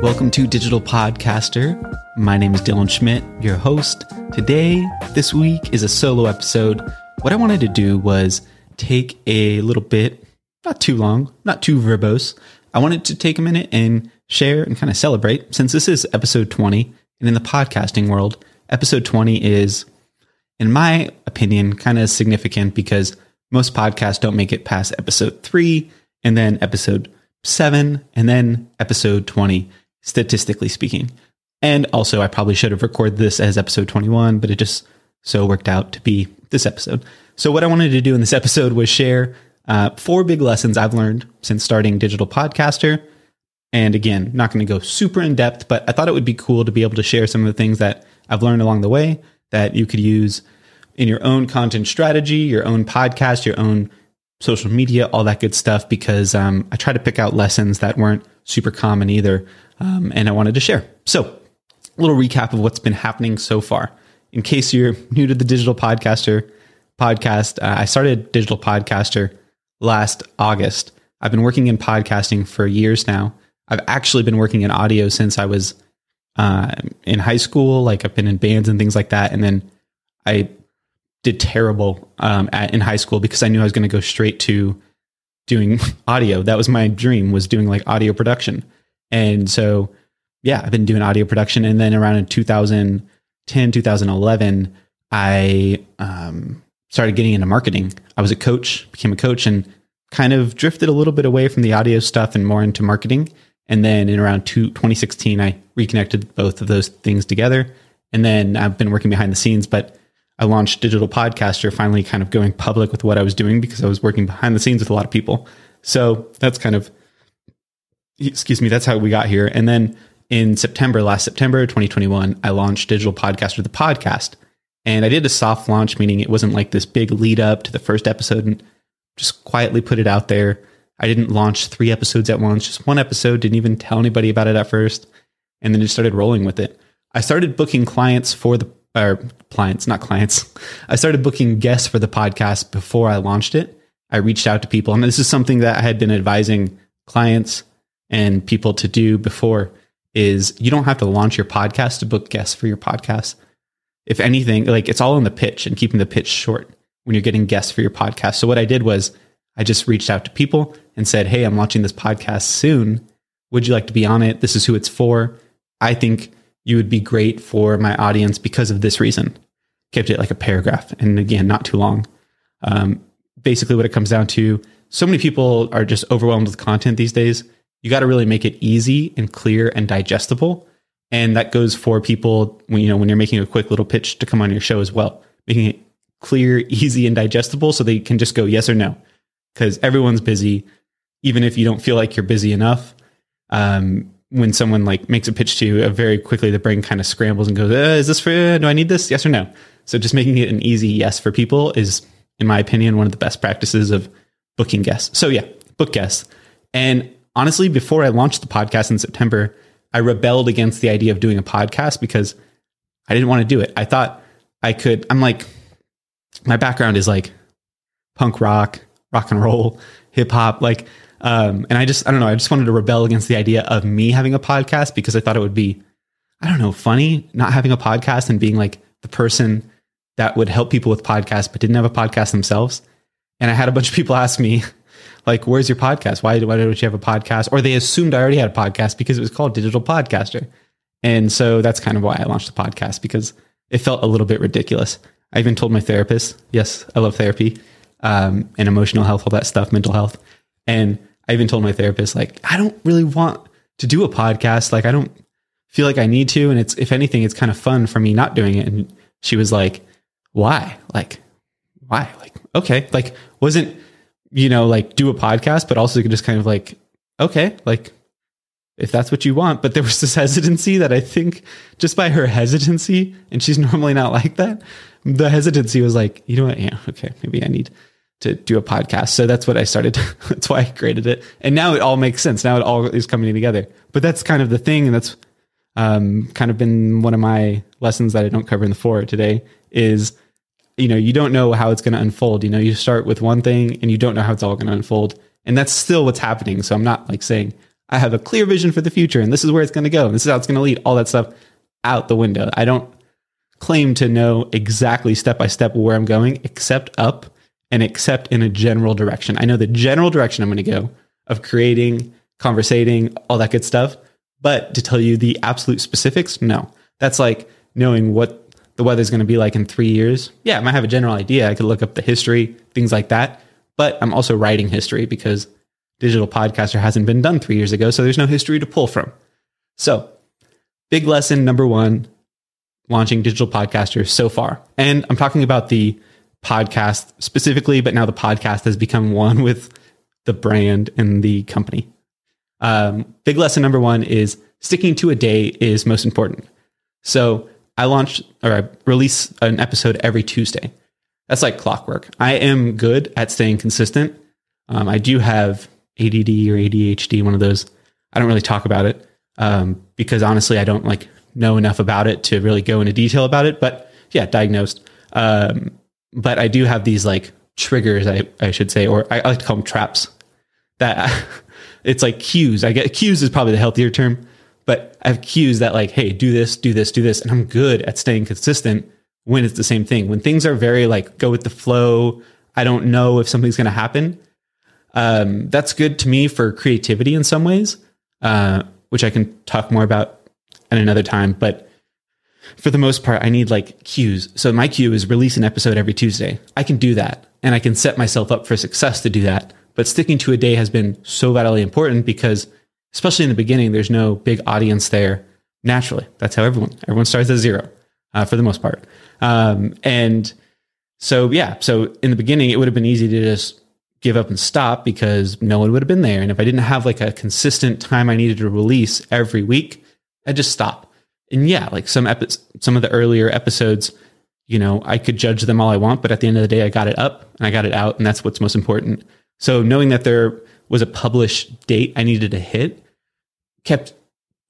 Welcome to Digital Podcaster. My name is Dylan Schmidt, your host. Today, this week, is a solo episode. What I wanted to do was take a little bit, not too long, not too verbose. I wanted to take a minute and share and kind of celebrate since this is episode 20. And in the podcasting world, episode 20 is, in my opinion, kind of significant because most podcasts don't make it past episode three and then episode seven and then episode 20 statistically speaking. And also, I probably should have recorded this as episode 21, but it just so worked out to be this episode. So, what I wanted to do in this episode was share uh, four big lessons I've learned since starting Digital Podcaster. And again, not going to go super in depth, but I thought it would be cool to be able to share some of the things that I've learned along the way that you could use in your own content strategy, your own podcast, your own social media, all that good stuff, because um, I try to pick out lessons that weren't super common either um, and I wanted to share. So, a little recap of what's been happening so far. In case you're new to the Digital Podcaster podcast, uh, I started Digital Podcaster last August. I've been working in podcasting for years now. I've actually been working in audio since I was uh, in high school. Like I've been in bands and things like that, and then I did terrible um, at, in high school because I knew I was going to go straight to doing audio. That was my dream was doing like audio production. And so, yeah, I've been doing audio production. And then around in 2010, 2011, I um, started getting into marketing. I was a coach, became a coach, and kind of drifted a little bit away from the audio stuff and more into marketing. And then in around two, 2016, I reconnected both of those things together. And then I've been working behind the scenes, but I launched Digital Podcaster, finally kind of going public with what I was doing because I was working behind the scenes with a lot of people. So that's kind of excuse me, that's how we got here. And then in September, last September 2021, I launched Digital Podcaster, the podcast. And I did a soft launch, meaning it wasn't like this big lead up to the first episode and just quietly put it out there. I didn't launch three episodes at once, just one episode, didn't even tell anybody about it at first, and then just started rolling with it. I started booking clients for the, or clients, not clients. I started booking guests for the podcast before I launched it. I reached out to people, and this is something that I had been advising clients and people to do before is you don't have to launch your podcast to book guests for your podcast. If anything, like it's all in the pitch and keeping the pitch short when you're getting guests for your podcast. So what I did was I just reached out to people and said, Hey, I'm launching this podcast soon. Would you like to be on it? This is who it's for. I think you would be great for my audience because of this reason. Kept it like a paragraph. And again, not too long. Um, basically, what it comes down to so many people are just overwhelmed with content these days you got to really make it easy and clear and digestible. And that goes for people when you know when you're making a quick little pitch to come on your show as well, making it clear, easy, and digestible so they can just go yes or no. Because everyone's busy, even if you don't feel like you're busy enough. Um, when someone like makes a pitch to you, uh, very quickly the brain kind of scrambles and goes, uh, "Is this for? Do I need this? Yes or no?" So just making it an easy yes for people is, in my opinion, one of the best practices of booking guests. So yeah, book guests. And honestly, before I launched the podcast in September, I rebelled against the idea of doing a podcast because I didn't want to do it. I thought I could, I'm like, my background is like punk rock, rock and roll, hip hop, like, um, and I just, I don't know, I just wanted to rebel against the idea of me having a podcast because I thought it would be, I don't know, funny not having a podcast and being like the person that would help people with podcasts but didn't have a podcast themselves. And I had a bunch of people ask me, like, where's your podcast? Why, why don't you have a podcast? Or they assumed I already had a podcast because it was called Digital Podcaster. And so that's kind of why I launched the podcast because it felt a little bit ridiculous. I even told my therapist, yes, I love therapy um, and emotional health, all that stuff, mental health. And I even told my therapist, like, I don't really want to do a podcast. Like, I don't feel like I need to. And it's, if anything, it's kind of fun for me not doing it. And she was like, why? Like, why? Like, okay. Like, wasn't, you know, like do a podcast, but also just kind of like, okay, like if that's what you want. But there was this hesitancy that I think just by her hesitancy, and she's normally not like that, the hesitancy was like, you know what? Yeah, okay, maybe I need to do a podcast. So that's what I started. that's why I created it. And now it all makes sense. Now it all is coming together. But that's kind of the thing. And that's um, kind of been one of my lessons that I don't cover in the four today is you know, you don't know how it's going to unfold. You know, you start with one thing and you don't know how it's all going to unfold. And that's still what's happening. So I'm not like saying I have a clear vision for the future and this is where it's going to go and this is how it's going to lead. All that stuff out the window. I don't claim to know exactly step by step where I'm going, except up and except in a general direction. I know the general direction I'm going to go of creating, conversating, all that good stuff. But to tell you the absolute specifics, no. That's like knowing what the weather's going to be like in three years. Yeah, I might have a general idea. I could look up the history, things like that. But I'm also writing history because digital podcaster hasn't been done three years ago. So there's no history to pull from. So, big lesson number one launching digital podcasters so far. And I'm talking about the podcast specifically, but now the podcast has become one with the brand and the company. Um, big lesson number one is sticking to a day is most important. So I launched or I release an episode every Tuesday. That's like clockwork. I am good at staying consistent. Um, I do have ADD or ADHD, one of those. I don't really talk about it um, because honestly, I don't like know enough about it to really go into detail about it. But yeah, diagnosed. Um, but I do have these like triggers, I, I should say, or I, I like to call them traps. That it's like cues. I get cues is probably the healthier term, but I have cues that like, hey, do this, do this, do this, and I'm good at staying consistent when it's the same thing. When things are very like go with the flow, I don't know if something's going to happen. Um, that's good to me for creativity in some ways, uh, which I can talk more about at another time. But for the most part, I need like cues. So my cue is release an episode every Tuesday. I can do that and I can set myself up for success to do that. But sticking to a day has been so vitally important because, especially in the beginning, there's no big audience there naturally. That's how everyone, everyone starts at zero uh, for the most part. Um, and so, yeah, so in the beginning, it would have been easy to just give up and stop because no one would have been there. And if I didn't have like a consistent time I needed to release every week, I'd just stop and yeah, like some epi- some of the earlier episodes, you know, I could judge them all I want, but at the end of the day, I got it up and I got it out, and that's what's most important. So knowing that there was a published date I needed to hit kept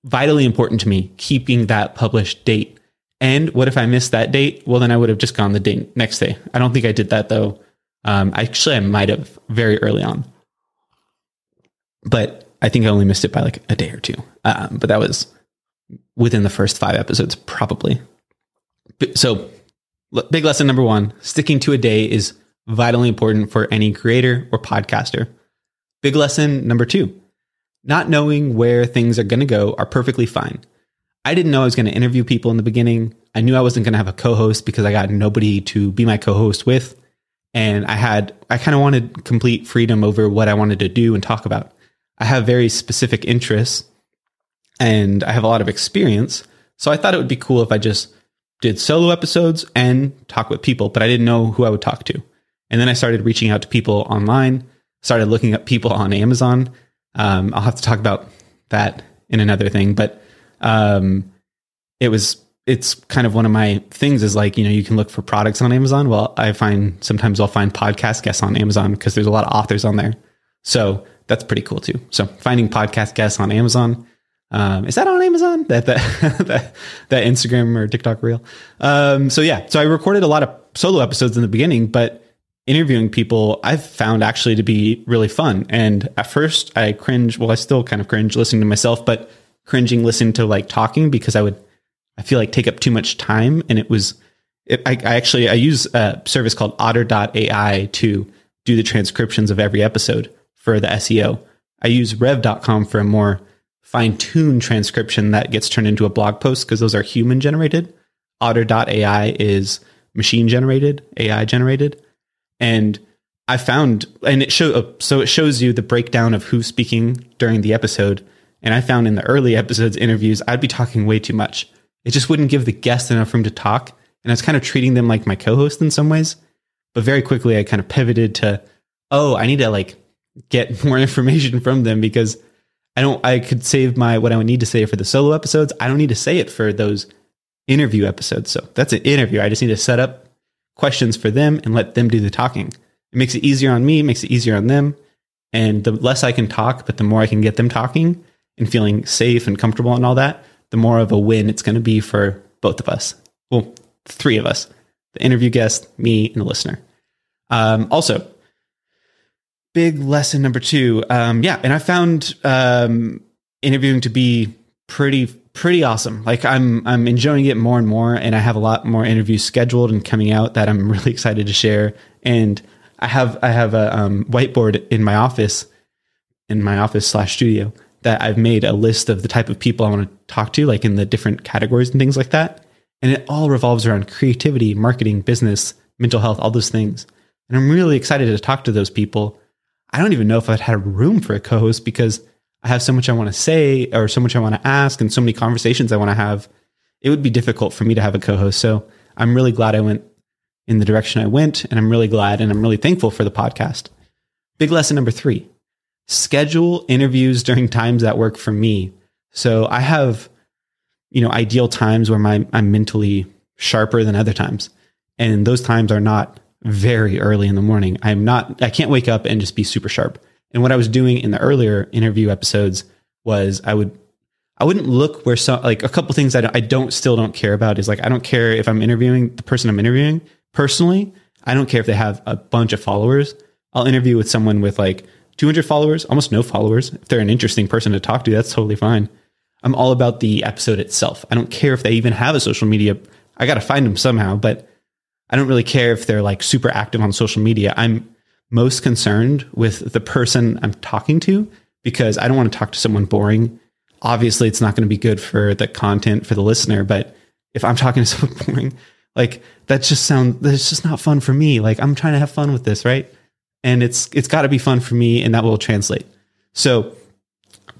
vitally important to me, keeping that published date. And what if I missed that date? Well, then I would have just gone the day next day. I don't think I did that though. Um, actually, I might have very early on, but I think I only missed it by like a day or two. Um, but that was within the first five episodes, probably. So, big lesson number one sticking to a day is vitally important for any creator or podcaster. Big lesson number two not knowing where things are going to go are perfectly fine. I didn't know I was going to interview people in the beginning. I knew I wasn't going to have a co host because I got nobody to be my co host with. And I had, I kind of wanted complete freedom over what I wanted to do and talk about. I have very specific interests and I have a lot of experience. So I thought it would be cool if I just did solo episodes and talk with people, but I didn't know who I would talk to. And then I started reaching out to people online, started looking up people on Amazon. Um, I'll have to talk about that in another thing, but um, it was it's kind of one of my things is like you know you can look for products on Amazon. Well, I find sometimes I'll find podcast guests on Amazon because there's a lot of authors on there, so that's pretty cool too. So finding podcast guests on Amazon um, is that on Amazon? That that that, that Instagram or TikTok reel. Um, so yeah, so I recorded a lot of solo episodes in the beginning, but interviewing people I've found actually to be really fun. And at first I cringe. Well, I still kind of cringe listening to myself, but cringing listening to like talking because I would I feel like take up too much time. And it was it, I, I actually I use a service called Otter.ai to do the transcriptions of every episode for the SEO. I use Rev.com for a more fine tune transcription that gets turned into a blog post because those are human generated. Otter.ai is machine generated, AI generated. And I found, and it show, so it shows you the breakdown of who's speaking during the episode. And I found in the early episodes interviews, I'd be talking way too much. It just wouldn't give the guest enough room to talk. And I was kind of treating them like my co-host in some ways. But very quickly, I kind of pivoted to, oh, I need to like get more information from them because I don't I could save my what I would need to say for the solo episodes. I don't need to say it for those interview episodes. So that's an interview. I just need to set up questions for them and let them do the talking. It makes it easier on me, makes it easier on them. And the less I can talk, but the more I can get them talking and feeling safe and comfortable and all that, the more of a win it's going to be for both of us. Well, three of us. the interview guest, me, and the listener. Um, also, big lesson number two. Um, yeah, and I found um, interviewing to be pretty pretty awesome. Like I'm I'm enjoying it more and more, and I have a lot more interviews scheduled and coming out that I'm really excited to share. And I have I have a um, whiteboard in my office, in my office slash studio that I've made a list of the type of people I want to talk to, like in the different categories and things like that. And it all revolves around creativity, marketing, business, mental health, all those things. And I'm really excited to talk to those people. I don't even know if I'd had room for a co-host because I have so much I want to say or so much I want to ask and so many conversations I want to have. It would be difficult for me to have a co-host. So I'm really glad I went in the direction I went. And I'm really glad and I'm really thankful for the podcast. Big lesson number three schedule interviews during times that work for me. So I have, you know, ideal times where my, I'm mentally sharper than other times. And those times are not very early in the morning. I'm not, I can't wake up and just be super sharp. And what I was doing in the earlier interview episodes was I would, I wouldn't look where some, like a couple things that I don't, still don't care about is like, I don't care if I'm interviewing the person I'm interviewing personally. I don't care if they have a bunch of followers. I'll interview with someone with like 200 followers, almost no followers. If they're an interesting person to talk to, that's totally fine. I'm all about the episode itself. I don't care if they even have a social media. I got to find them somehow, but I don't really care if they're like super active on social media. I'm most concerned with the person I'm talking to because I don't want to talk to someone boring. Obviously, it's not going to be good for the content for the listener, but if I'm talking to someone boring, like that just sound that's just not fun for me. Like I'm trying to have fun with this, right? and it's it's got to be fun for me and that will translate so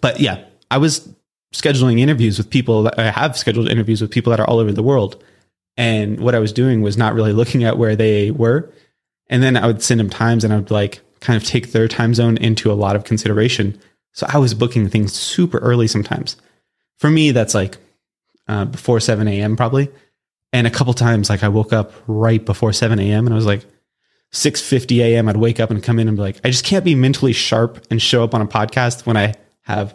but yeah i was scheduling interviews with people that i have scheduled interviews with people that are all over the world and what i was doing was not really looking at where they were and then i would send them times and i would like kind of take their time zone into a lot of consideration so i was booking things super early sometimes for me that's like uh, before 7 a.m probably and a couple times like i woke up right before 7 a.m and i was like 6:50 a.m. I'd wake up and come in and be like, I just can't be mentally sharp and show up on a podcast when I have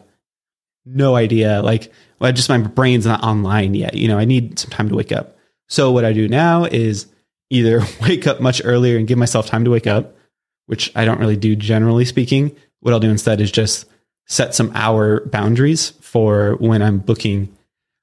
no idea. Like, well, just my brain's not online yet. You know, I need some time to wake up. So what I do now is either wake up much earlier and give myself time to wake up, which I don't really do generally speaking. What I'll do instead is just set some hour boundaries for when I'm booking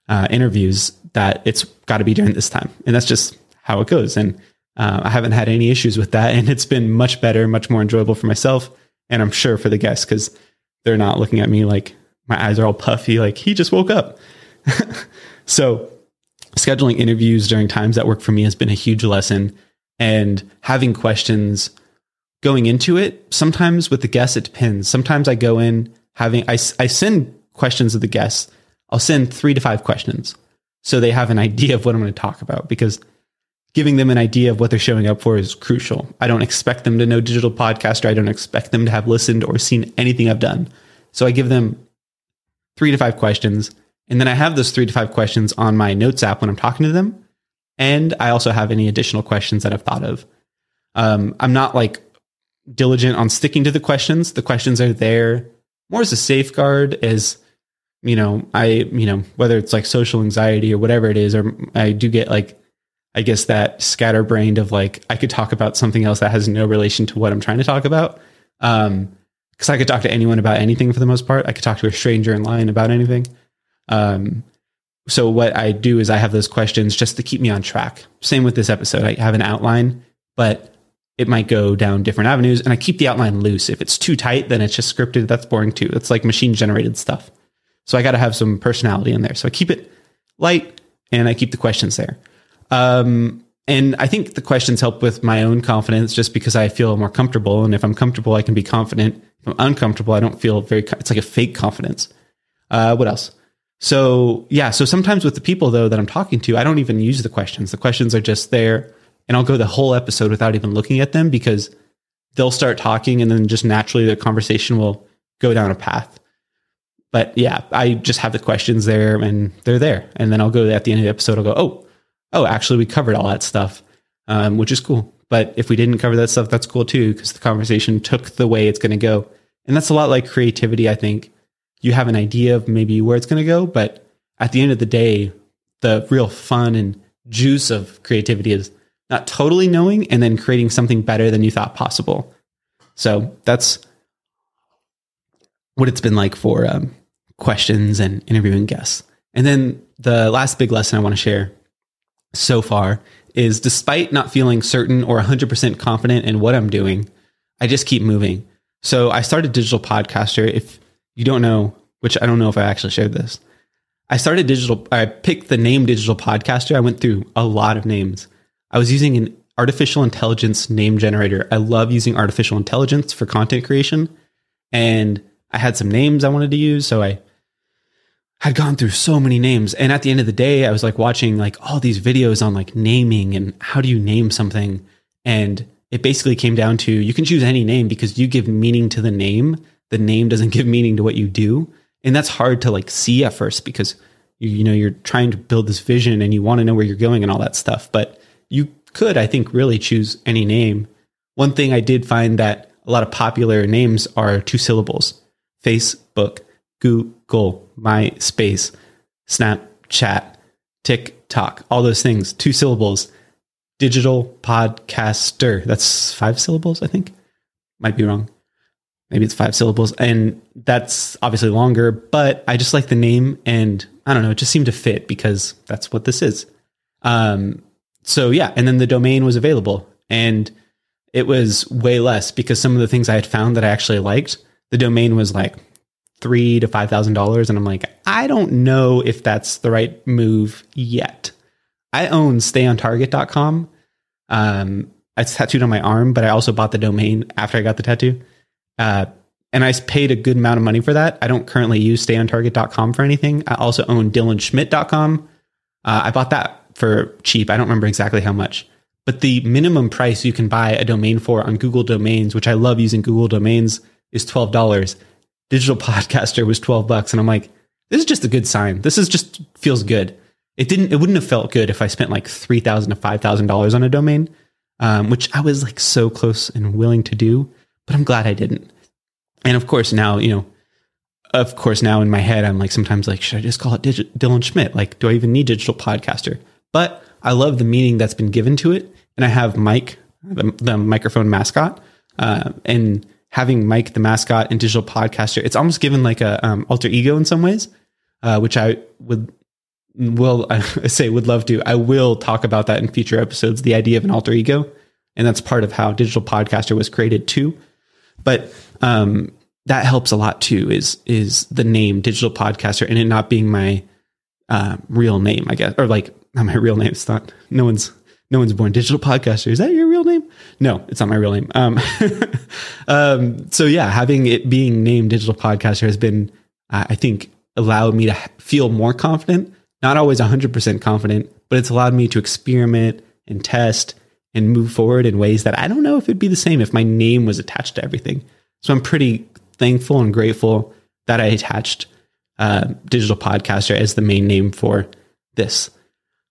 uh, interviews that it's got to be during this time, and that's just how it goes. And uh, I haven't had any issues with that, and it's been much better, much more enjoyable for myself, and I'm sure for the guests because they're not looking at me like my eyes are all puffy, like he just woke up. so, scheduling interviews during times that work for me has been a huge lesson, and having questions going into it. Sometimes with the guests, it depends. Sometimes I go in having I I send questions to the guests. I'll send three to five questions so they have an idea of what I'm going to talk about because giving them an idea of what they're showing up for is crucial. I don't expect them to know digital podcaster. I don't expect them to have listened or seen anything I've done. So I give them three to five questions. And then I have those three to five questions on my notes app when I'm talking to them. And I also have any additional questions that I've thought of. Um, I'm not like diligent on sticking to the questions. The questions are there more as a safeguard as, you know, I, you know, whether it's like social anxiety or whatever it is, or I do get like I guess that scatterbrained of like I could talk about something else that has no relation to what I'm trying to talk about. Um, because I could talk to anyone about anything for the most part. I could talk to a stranger in line about anything. Um, so what I do is I have those questions just to keep me on track. Same with this episode. I have an outline, but it might go down different avenues and I keep the outline loose. If it's too tight, then it's just scripted. That's boring too. It's like machine generated stuff. So I got to have some personality in there. So I keep it light and I keep the questions there. Um, and I think the questions help with my own confidence just because I feel more comfortable. And if I'm comfortable, I can be confident. If I'm uncomfortable, I don't feel very, it's like a fake confidence. Uh, what else? So yeah, so sometimes with the people though that I'm talking to, I don't even use the questions. The questions are just there and I'll go the whole episode without even looking at them because they'll start talking and then just naturally the conversation will go down a path. But yeah, I just have the questions there and they're there. And then I'll go at the end of the episode, I'll go, oh, oh, actually, we covered all that stuff, um, which is cool. But if we didn't cover that stuff, that's cool too, because the conversation took the way it's going to go. And that's a lot like creativity, I think. You have an idea of maybe where it's going to go, but at the end of the day, the real fun and juice of creativity is not totally knowing and then creating something better than you thought possible. So that's what it's been like for um, questions and interviewing guests. And then the last big lesson I want to share so far is despite not feeling certain or 100% confident in what I'm doing, I just keep moving. So I started Digital Podcaster. If you don't know, which I don't know if I actually shared this, I started digital, I picked the name Digital Podcaster. I went through a lot of names. I was using an artificial intelligence name generator. I love using artificial intelligence for content creation. And I had some names I wanted to use. So I had gone through so many names. And at the end of the day, I was like watching like all these videos on like naming and how do you name something. And it basically came down to you can choose any name because you give meaning to the name. The name doesn't give meaning to what you do. And that's hard to like see at first because you, you know, you're trying to build this vision and you want to know where you're going and all that stuff. But you could, I think, really choose any name. One thing I did find that a lot of popular names are two syllables Facebook, Google, MySpace, Snapchat, TikTok, all those things, two syllables. Digital podcaster. That's five syllables, I think. Might be wrong. Maybe it's five syllables. And that's obviously longer, but I just like the name and I don't know, it just seemed to fit because that's what this is. Um, so yeah, and then the domain was available and it was way less because some of the things I had found that I actually liked, the domain was like three to five thousand dollars, and I'm like, I don't know if that's the right move yet. I own stayontarget.com. Um, it's tattooed on my arm, but I also bought the domain after I got the tattoo. Uh, and I paid a good amount of money for that. I don't currently use stayontarget.com for anything. I also own dylanschmidt.com. Uh, I bought that for cheap. I don't remember exactly how much, but the minimum price you can buy a domain for on Google Domains, which I love using Google Domains, is $12 digital podcaster was 12 bucks. And I'm like, this is just a good sign. This is just feels good. It didn't, it wouldn't have felt good if I spent like 3000 to $5,000 on a domain, um, which I was like so close and willing to do, but I'm glad I didn't. And of course now, you know, of course now in my head, I'm like, sometimes like, should I just call it Digi- Dylan Schmidt? Like, do I even need digital podcaster? But I love the meaning that's been given to it. And I have Mike, the, the microphone mascot, uh, and having Mike the mascot and digital podcaster, it's almost given like a um, alter ego in some ways, uh, which I would will I say would love to. I will talk about that in future episodes. The idea of an alter ego, and that's part of how digital podcaster was created too. But um, that helps a lot too. Is is the name digital podcaster and it not being my uh, real name, I guess, or like not my real name. It's not. No one's no one's born digital podcaster. Is that your real name? No, it's not my real name. Um, um, so yeah, having it being named digital podcaster has been, uh, I think, allowed me to feel more confident. Not always 100% confident, but it's allowed me to experiment and test and move forward in ways that I don't know if it'd be the same if my name was attached to everything. So I'm pretty thankful and grateful that I attached uh, digital podcaster as the main name for this.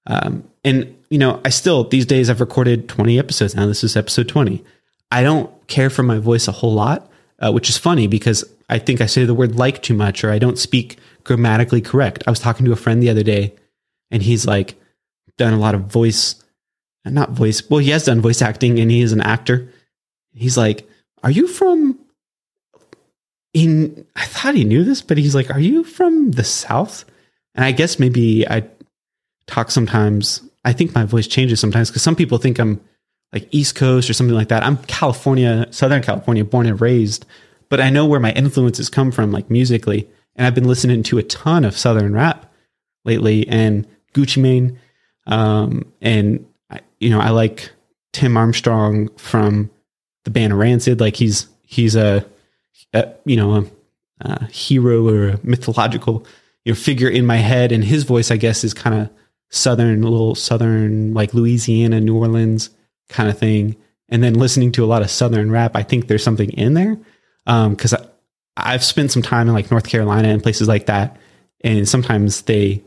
Um, and you know, I still these days I've recorded 20 episodes now. This is episode 20. I don't care for my voice a whole lot, uh, which is funny because I think I say the word like too much or I don't speak grammatically correct. I was talking to a friend the other day and he's like done a lot of voice, not voice, well, he has done voice acting and he is an actor. He's like, Are you from in I thought he knew this, but he's like, Are you from the South? And I guess maybe I talk sometimes. I think my voice changes sometimes because some people think I'm like East Coast or something like that. I'm California, Southern California, born and raised, but I know where my influences come from, like musically. And I've been listening to a ton of Southern rap lately and Gucci Mane. Um, and, you know, I like Tim Armstrong from the band Rancid. Like he's, he's a, a you know, a, a hero or a mythological you know, figure in my head. And his voice, I guess, is kind of southern, little southern, like Louisiana, New Orleans kind of thing. And then listening to a lot of southern rap, I think there's something in there. Um, cause I, I've spent some time in like North Carolina and places like that. And sometimes they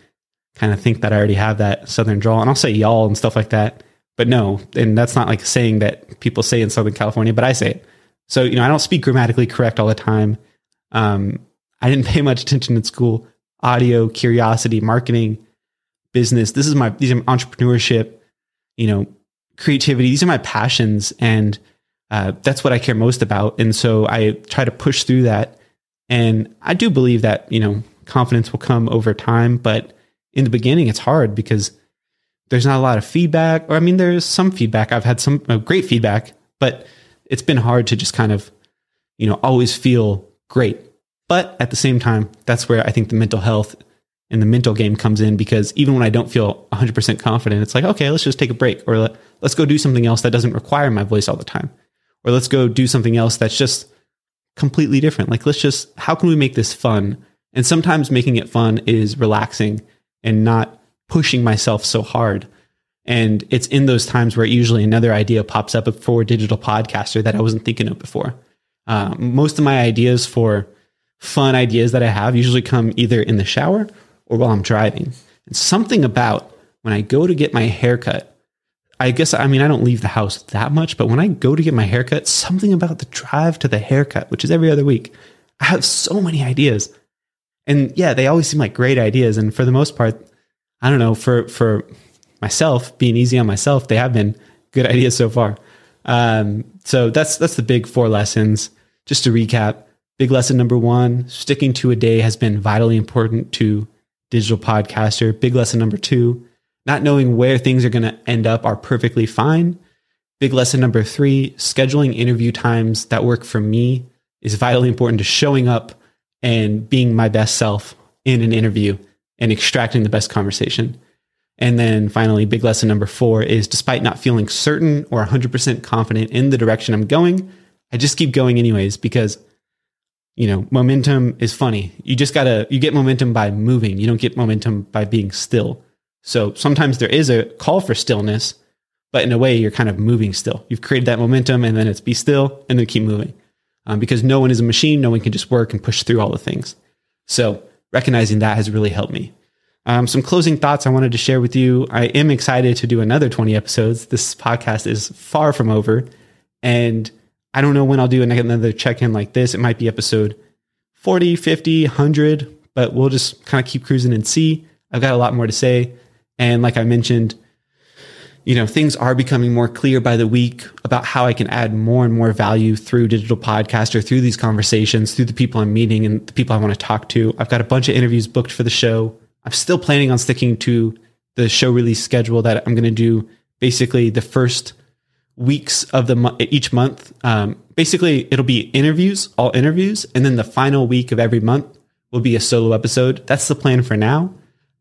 kind of think that I already have that southern drawl. And I'll say y'all and stuff like that. But no, and that's not like saying that people say in Southern California, but I say it. So, you know, I don't speak grammatically correct all the time. Um, I didn't pay much attention in school. Audio, curiosity, marketing, business. This is my these are entrepreneurship, you know, creativity. These are my passions, and uh, that's what I care most about. And so I try to push through that. And I do believe that you know confidence will come over time, but in the beginning, it's hard because there's not a lot of feedback. Or I mean, there's some feedback. I've had some uh, great feedback, but it's been hard to just kind of you know always feel great. But at the same time, that's where I think the mental health and the mental game comes in because even when I don't feel 100% confident, it's like, okay, let's just take a break or let, us go do something else that doesn't require my voice all the time. Or let's go do something else that's just completely different. Like, let's just, how can we make this fun? And sometimes making it fun is relaxing and not pushing myself so hard. And it's in those times where usually another idea pops up for a digital podcaster that I wasn't thinking of before. Uh, most of my ideas for fun ideas that I have usually come either in the shower or while I'm driving. And something about when I go to get my haircut, I guess, I mean, I don't leave the house that much, but when I go to get my haircut, something about the drive to the haircut, which is every other week, I have so many ideas. And yeah, they always seem like great ideas. And for the most part, I don't know, for, for myself, being easy on myself, they have been good ideas so far. Um, so that's, that's the big four lessons. Just to recap, big lesson number one, sticking to a day has been vitally important to digital podcaster. Big lesson number two, not knowing where things are going to end up are perfectly fine. Big lesson number three, scheduling interview times that work for me is vitally important to showing up and being my best self in an interview and extracting the best conversation. And then finally, big lesson number four is despite not feeling certain or 100% confident in the direction I'm going, I just keep going anyways because you know, momentum is funny. You just gotta, you get momentum by moving. You don't get momentum by being still. So sometimes there is a call for stillness, but in a way you're kind of moving still. You've created that momentum and then it's be still and then keep moving. Um, because no one is a machine. No one can just work and push through all the things. So recognizing that has really helped me. Um, some closing thoughts I wanted to share with you. I am excited to do another 20 episodes. This podcast is far from over and I don't know when I'll do another check in like this. It might be episode 40, 50, 100, but we'll just kind of keep cruising and see. I've got a lot more to say. And like I mentioned, you know, things are becoming more clear by the week about how I can add more and more value through digital podcast or through these conversations, through the people I'm meeting and the people I want to talk to. I've got a bunch of interviews booked for the show. I'm still planning on sticking to the show release schedule that I'm going to do basically the first weeks of the mo- each month. Um, basically, it'll be interviews, all interviews, and then the final week of every month will be a solo episode. That's the plan for now.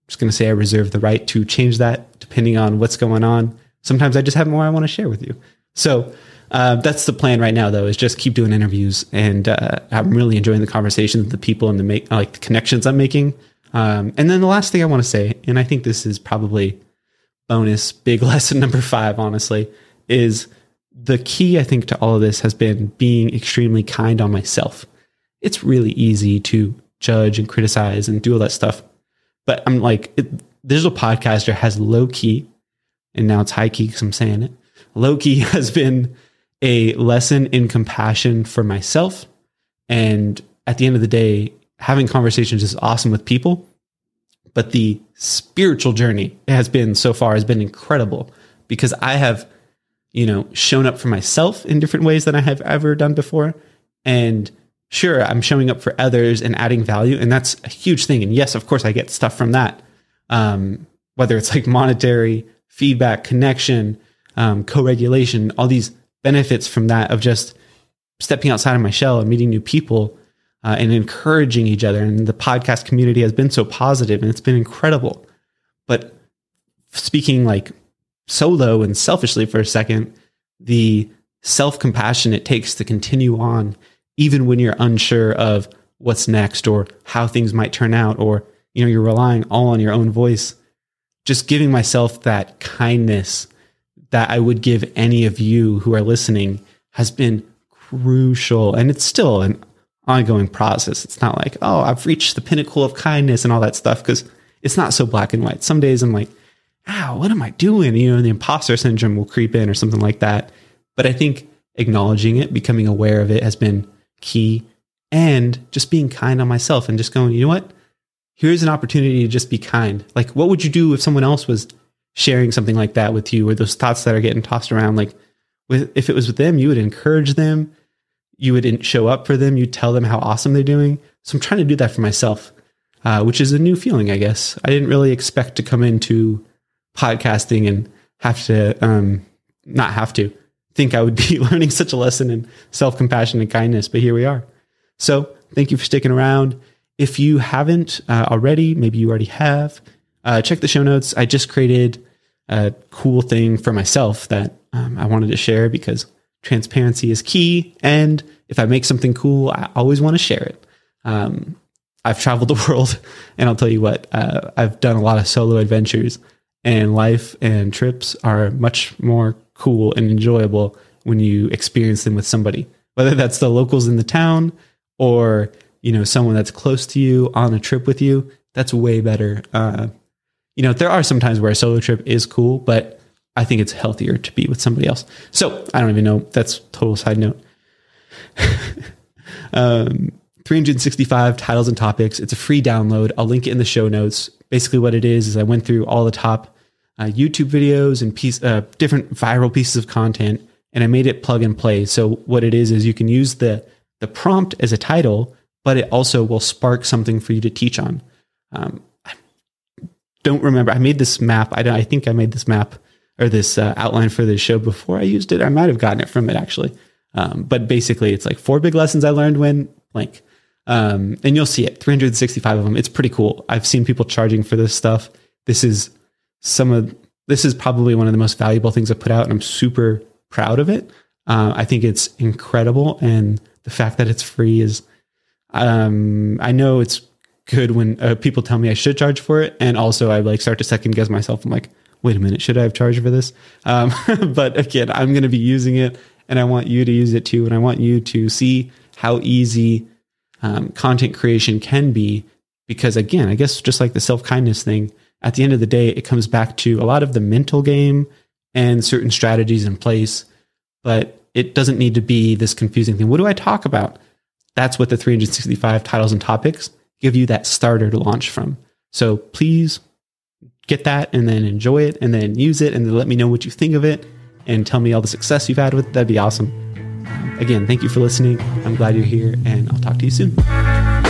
Just going to say I reserve the right to change that depending on what's going on. Sometimes I just have more I want to share with you. So uh, that's the plan right now, though, is just keep doing interviews, and uh, I'm really enjoying the conversations the people and the make like the connections I'm making. Um, and then the last thing I want to say, and I think this is probably bonus big lesson number five, honestly, is the key, I think, to all of this has been being extremely kind on myself. It's really easy to judge and criticize and do all that stuff. But I'm like, it, digital podcaster has low key, and now it's high key because I'm saying it. Low key has been a lesson in compassion for myself. And at the end of the day, having conversations is awesome with people. But the spiritual journey has been so far has been incredible because I have you know, shown up for myself in different ways than I have ever done before. And sure, I'm showing up for others and adding value. And that's a huge thing. And yes, of course, I get stuff from that. Um, whether it's like monetary feedback, connection, um, co-regulation, all these benefits from that of just stepping outside of my shell and meeting new people uh, and encouraging each other. And the podcast community has been so positive and it's been incredible. But speaking like solo and selfishly for a second, the self compassion it takes to continue on, even when you're unsure of what's next or how things might turn out, or you know, you're relying all on your own voice. Just giving myself that kindness that I would give any of you who are listening has been crucial. And it's still an ongoing process. It's not like, oh, I've reached the pinnacle of kindness and all that stuff, because it's not so black and white. Some days I'm like, ow, what am I doing? You know, the imposter syndrome will creep in or something like that. But I think acknowledging it, becoming aware of it has been key and just being kind on myself and just going, you know what? Here's an opportunity to just be kind. Like, what would you do if someone else was sharing something like that with you or those thoughts that are getting tossed around? Like with if it was with them you would encourage them. You would show up for them. You tell them how awesome they're doing. So i'm trying to do that for myself uh, which is a new feeling i guess. I didn't really expect to come into podcasting and have to um, not have to think i would be learning such a lesson in self-compassion and kindness but here we are so thank you for sticking around if you haven't uh, already maybe you already have uh, check the show notes. I just created a cool thing for myself that um, I wanted to share because transparency is key. And if I make something cool, I always want to share it. Um, I've traveled the world, and I'll tell you what, uh, I've done a lot of solo adventures, and life and trips are much more cool and enjoyable when you experience them with somebody, whether that's the locals in the town or you know someone that's close to you on a trip with you. That's way better. Uh, you know, there are some times where a solo trip is cool, but I think it's healthier to be with somebody else. So I don't even know. That's total side note. um, 365 titles and topics. It's a free download. I'll link it in the show notes. Basically, what it is is I went through all the top uh, YouTube videos and piece, uh, different viral pieces of content, and I made it plug and play. So what it is is you can use the the prompt as a title, but it also will spark something for you to teach on. Um, I don't remember. I made this map. I, I think I made this map or this uh, outline for this show before I used it. I might have gotten it from it actually. Um, but basically, it's like four big lessons I learned when blank. Um, and you'll see it 365 of them. It's pretty cool. I've seen people charging for this stuff. This is some of this is probably one of the most valuable things I put out, and I'm super proud of it. Uh, I think it's incredible, and the fact that it's free is. Um, I know it's good when uh, people tell me I should charge for it, and also I like start to second guess myself. I'm like, wait a minute, should I have charged for this? Um, but again, I'm going to be using it, and I want you to use it too, and I want you to see how easy um, content creation can be. Because again, I guess just like the self kindness thing, at the end of the day, it comes back to a lot of the mental game and certain strategies in place, but it doesn't need to be this confusing thing. What do I talk about? That's what the 365 titles and topics give you that starter to launch from. So please get that and then enjoy it and then use it and then let me know what you think of it and tell me all the success you've had with it. That'd be awesome. Again, thank you for listening. I'm glad you're here and I'll talk to you soon.